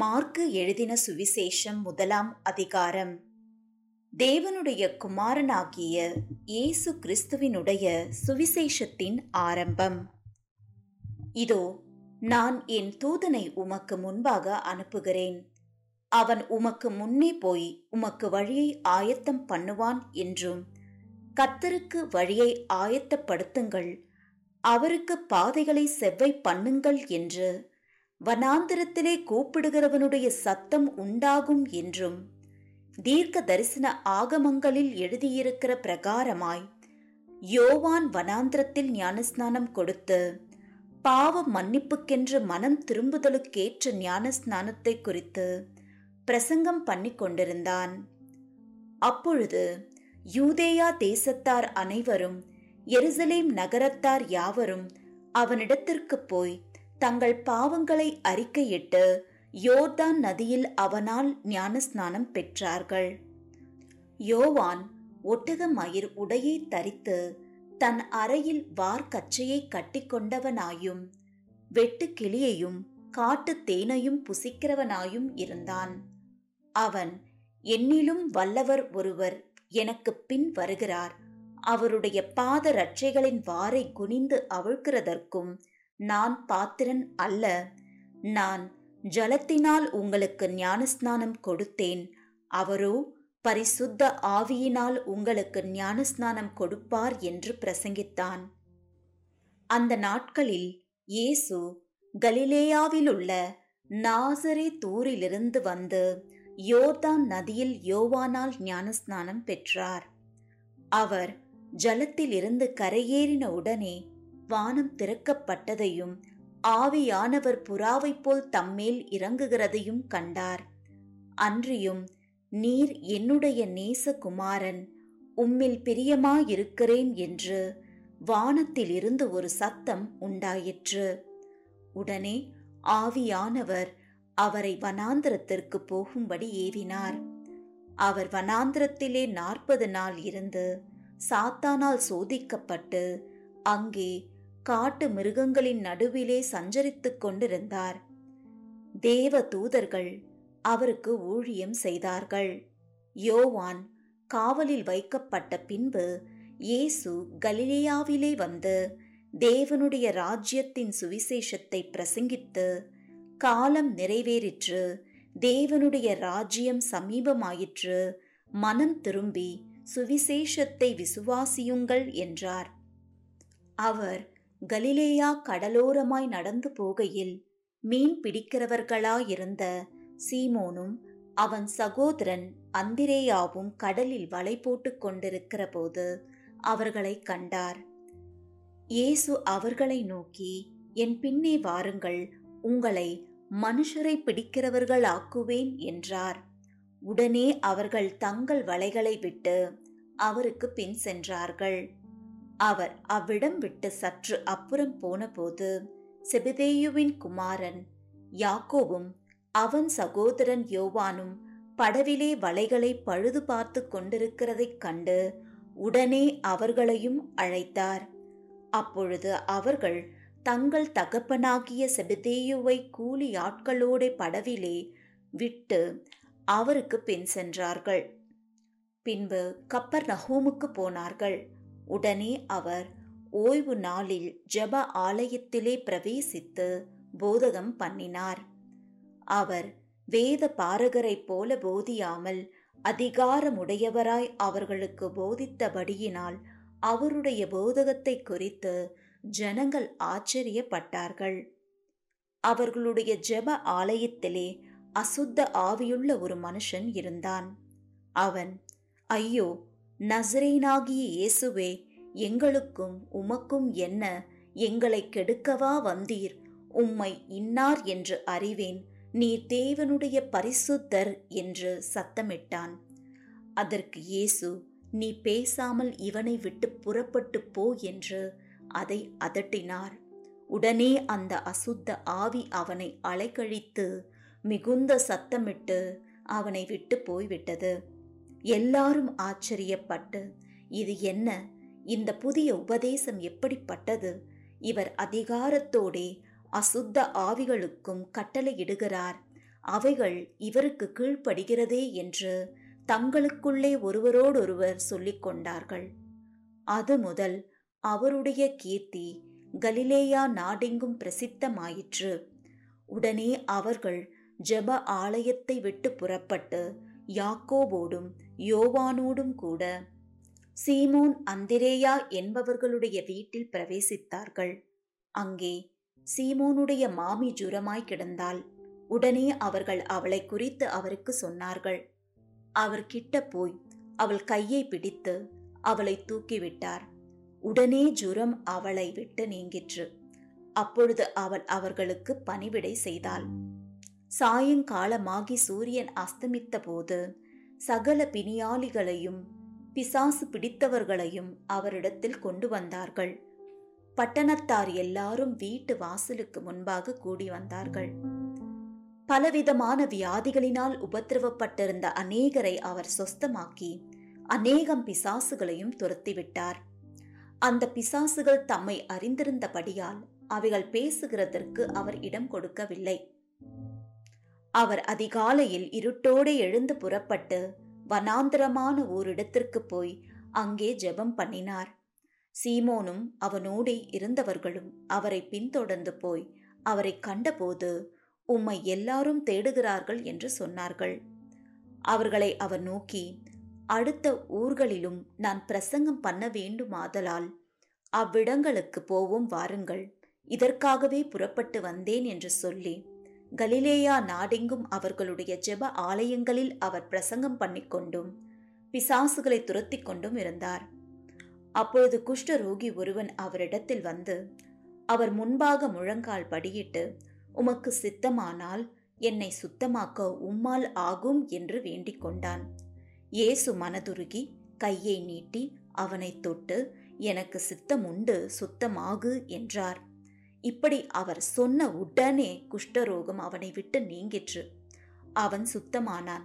Mark எழுதின சுவிசேஷம் முதலாம் அதிகாரம். தேவனுடைய குமாரனாகிய இயேசு கிறிஸ்துவினுடைய சுவிசேஷத்தின் ஆரம்பம். இதோ நான் என் தூதனை உமக்கு முன்பாக அனுப்புகிறேன். அவன் உமக்கு முன்னே போய் உமக்கு வழியை ஆயத்தம் பண்ணுவான் என்றும் கத்தருக்கு வழியை ஆயத்தப்படுத்துங்கள் அவருக்கு பாதைகளை செவ்வை பண்ணுங்கள் என்று வனாந்திரத்திலே கூப்பிடுகிறவனுடைய சத்தம் உண்டாகும் என்றும் தீர்க்க தரிசன ஆகமங்களில் எழுதியிருக்கிற பிரகாரமாய் யோவான் வனாந்திரத்தில் ஞானஸ்நானம் கொடுத்து பாவ மன்னிப்புக்கென்று மனம் திரும்புதலுக்கேற்ற ஞானஸ்நானத்தை குறித்து பிரசங்கம் பண்ணி கொண்டிருந்தான். அப்பொழுது யூதேயா தேசத்தார் அனைவரும் எருசலேம் நகரத்தார் யாவரும் அவனிடத்திற்கு போய் தங்கள் பாவங்களை அறிக்கையிட்டு யோர்தான் நதியில் அவனால் ஞானஸ்நானம் பெற்றார்கள். யோவான் ஒட்டக மயிர் உடையை தரித்து தன் அறையில் வார்க்கச்சையை கட்டிக்கொண்டவனாயும் வெட்டு கிளியையும் காட்டு தேனையும் புசிக்கிறவனாயும் இருந்தான். அவன் என்னிலும் வல்லவர் ஒருவர் எனக்கு பின் வருகிறார். அவருடைய பாத ரட்சைகளின் வாரை குனிந்து அவிழ்க்கிறதற்கும் நான் பாத்திரன் அல்ல. நான் ஜலத்தினால் உங்களுக்கு ஞானஸ்நானம் கொடுத்தேன். அவரோ பரிசுத்த ஆவியினால் உங்களுக்கு ஞானஸ்நானம் கொடுப்பார் என்று பிரசங்கித்தான். அந்த நாட்களில் இயேசு கலிலேயாவிலுள்ள நாசரே தூரிலிருந்து வந்து யோர்தான் நதியில் யோவானால் ஞானஸ்நானம் பெற்றார். அவர் ஜலத்திலிருந்து கரையேறின உடனே வானம் திறக்கப்பட்டதையும் ஆவியானவர் புறாவைப் போல் தம்மேல் இறங்குகிறதையும் கண்டார். அன்றியும் நீர் என்னுடைய நேசகுமாரன் உம்மில் பிரியமாயிருக்கிறேன் என்று வானத்தில் இருந்து ஒரு சத்தம் உண்டாயிற்று. உடனே ஆவியானவர் அவரை வனாந்திரத்திற்கு போகும்படி ஏவினார். அவர் வனாந்திரத்திலே நாற்பது நாள் இருந்து சாத்தானால் சோதிக்கப்பட்டு அங்கே காட்டு மிருகங்களின் நடுவிலே சஞ்சரித்துக் கொண்டிருந்தார். தேவ தூதர்கள் அவருக்கு ஊழியம் செய்தார்கள். யோவான் காவலில் வைக்கப்பட்ட பின்பு இயேசு கலிலேயாவிலே வந்து தேவனுடைய ராஜ்யத்தின் சுவிசேஷத்தை பிரசங்கித்து காலம் நிறைவேறிற்று தேவனுடைய ராஜ்யம் சமீபமாயிற்று மனம் திரும்பி சுவிசேஷத்தை விசுவாசியுங்கள் என்றார். அவர் கலிலேயா கடலோரமாய் நடந்து போகையில் மீன் பிடிக்கிறவர்களாயிருந்த சீமோனும் அவன் சகோதரன் அந்திரேயாவும் கடலில் வலை போட்டுக் கொண்டிருக்கிற போது அவர்களை கண்டார். இயேசு அவர்களை நோக்கி என் பின்னே வாருங்கள் உங்களை மனுஷரை பிடிக்கிறவர்கள் ஆக்குவேன் என்றார். உடனே அவர்கள் தங்கள் வலைகளை விட்டு அவருக்கு பின் சென்றார்கள். அவர் அவ்விடம் விட்டு சற்று அப்புறம் போனபோது செபிதேயுவின் குமாரன் யாக்கோவும் அவன் சகோதரன் யோவானும் படவிலே வலைகளை பழுது பார்த்து கொண்டிருக்கிறதைக் கண்டு உடனே அவர்களையும் அழைத்தார். அப்பொழுது அவர்கள் தங்கள் தகப்பனாகிய செபிதேயுவை கூலி ஆட்களோட படவிலே விட்டு அவருக்கு பின் சென்றார்கள். பின்பு கப்பர் நகோமுக்கு போனார்கள். உடனே அவர் ஓய்வு நாளில் ஜப ஆலயத்திலே பிரவேசித்து போதகம் பண்ணினார். அவர் வேத பாரகரைப் போல போதியாமல் அதிகாரமுடையவராய் அவர்களுக்கு போதித்தபடியினால் அவருடைய போதகத்தை குறித்து ஜனங்கள் ஆச்சரியப்பட்டார்கள். அவர்களுடைய ஜெப ஆலயத்திலே அசுத்த ஆவியுள்ள ஒரு மனுஷன் இருந்தான். அவன் ஐயோ நசரேனாகிய இயேசுவே எங்களுக்கும் உமக்கும் என்ன? எங்களை கெடுக்கவா வந்தீர்? உம்மை இன்னார் என்று அறிவேன். நீர் தேவனுடைய பரிசுத்தர் என்று சத்தமிட்டான். அதற்கு இயேசு நீ பேசாமல் இவனை விட்டு புறப்பட்டு போ என்று அதை அதட்டினார். உடனே அந்த அசுத்த ஆவி அவனை அலைக்கழித்து மிகுந்த சத்தமிட்டு அவனை விட்டு போய்விட்டது. எல்லாரும் ஆச்சரியப்பட்டு இது என்ன? இந்த புதிய உபதேசம் எப்படிப்பட்டது? இவர் அதிகாரத்தோடே அசுத்த ஆவிகளுக்கும் கட்டளையிடுகிறார். அவைகள் இவருக்கு கீழ்ப்படுகிறதே என்று தங்களுக்குள்ளே ஒருவரோடொருவர் சொல்லிக் கொண்டார்கள். அது முதல் அவருடைய கீர்த்தி கலிலேயா நாடெங்கும் பிரசித்தமாயிற்று. உடனே அவர்கள் ஜெப ஆலயத்தை விட்டு புறப்பட்டு யாக்கோபோடும் யோவானோடும் கூட. சீமோன் அந்திரேயா என்பவர்களுடைய வீட்டில் பிரவேசித்தார்கள். அங்கே சீமோனுடைய மாமி ஜுரமாய் கிடந்தாள். உடனே அவர்கள் அவளை குறித்து அவருக்கு சொன்னார்கள். அவர் கிட்ட போய் அவள் கையை பிடித்து அவளை தூக்கிவிட்டார். உடனே ஜுரம் அவளை விட்டு நீங்கிற்று. அப்பொழுது அவள் அவர்களுக்கு பணிவிடை செய்தாள். சாயங்காலமாகி சூரியன் அஸ்தமித்த போது சகல பிணியாளிகளையும் பிசாசு பிடித்தவர்களையும் அவரிடத்தில் கொண்டு வந்தார்கள். பட்டணத்தார் எல்லாரும் வீட்டு வாசலுக்கு முன்பாக கூடி வந்தார்கள். பலவிதமான வியாதிகளினால் உபத்திரவப்பட்டிருந்த அநேகரை அவர் சொஸ்தமாக்கி அநேகம் பிசாசுகளையும் துரத்திவிட்டார். அந்த பிசாசுகள் தம்மை அறிந்திருந்தபடியால் அவைகள் பேசுகிறதற்கு அவர் இடம் கொடுக்கவில்லை. அவர் அதிகாலையில் இருட்டோடு எழுந்து புறப்பட்டு வனாந்திரமான ஓரிடத்திற்கு போய் அங்கே ஜெபம் பண்ணினார். சீமோனும் அவனோடே இருந்தவர்களும் அவரை பின்தொடர்ந்து போய் அவரை கண்டபோது உம்மை எல்லாரும் தேடுகிறார்கள் என்று சொன்னார்கள். அவர்களை அவர் நோக்கி அடுத்த ஊர்களிலும் நான் பிரசங்கம் பண்ண வேண்டுமாதலால் அவ்விடங்களுக்கு போவோம் வாருங்கள். இதற்காகவே புறப்பட்டு வந்தேன் என்று சொல்லி கலிலேயா நாடெங்கும் அவர்களுடைய ஜெப ஆலயங்களில் அவர் பிரசங்கம் பண்ணிக்கொண்டும் பிசாசுகளை துரத்தி கொண்டும் இருந்தார். அப்பொழுது குஷ்டரோகி ஒருவன் அவரிடத்தில் வந்து அவர் முன்பாக முழங்கால் படியிட்டு உமக்கு சித்தமானால் என்னை சுத்தமாக்க உம்மால் ஆகும் என்று வேண்டிக் கொண்டான். இயேசு மனதுருகி கையை நீட்டி அவனை தொட்டு எனக்கு சித்தம் உண்டு சுத்தமாகு என்றார். இப்படி அவர் சொன்ன உடனே குஷ்டரோகம் அவனை விட்டு நீங்கிற்று. அவன் சுத்தமானான்.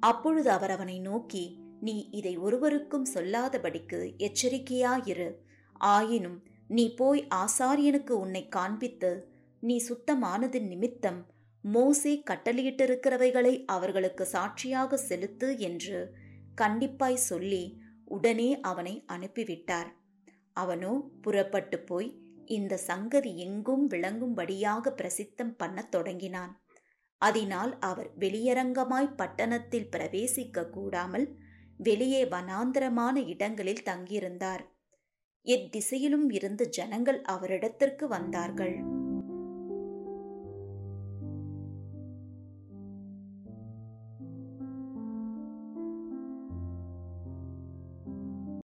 அப்பொழுது அவர் அவனை நோக்கி நீ இதை ஒருவருக்கும் சொல்லாதபடிக்கு எச்சரிக்கையாயிரு. ஆயினும் நீ போய் ஆசாரியனுக்கு உன்னை காண்பித்து நீ சுத்தமானதின் நிமித்தம் மோசே கட்டளையிட்டிருக்கிறவைகளை அவர்களுக்கு சாட்சியாக செலுத்து என்று கண்டிப்பாய் சொல்லி உடனே அவனை அனுப்பிவிட்டார். அவனோ புறப்பட்டு போய் இந்த சங்கதி எங்கும் விளங்கும்படியாக பிரசித்தம் பண்ணத் தொடங்கினான். அதனால் அவர் வெளியரங்கமாய் பட்டணத்தில் பிரவேசிக்க கூடாமல் வெளியே வனாந்தரமான இடங்களில் தங்கியிருந்தார். எத்திசையிலும் இருந்து ஜனங்கள் அவரிடத்திற்கு வந்தார்கள்.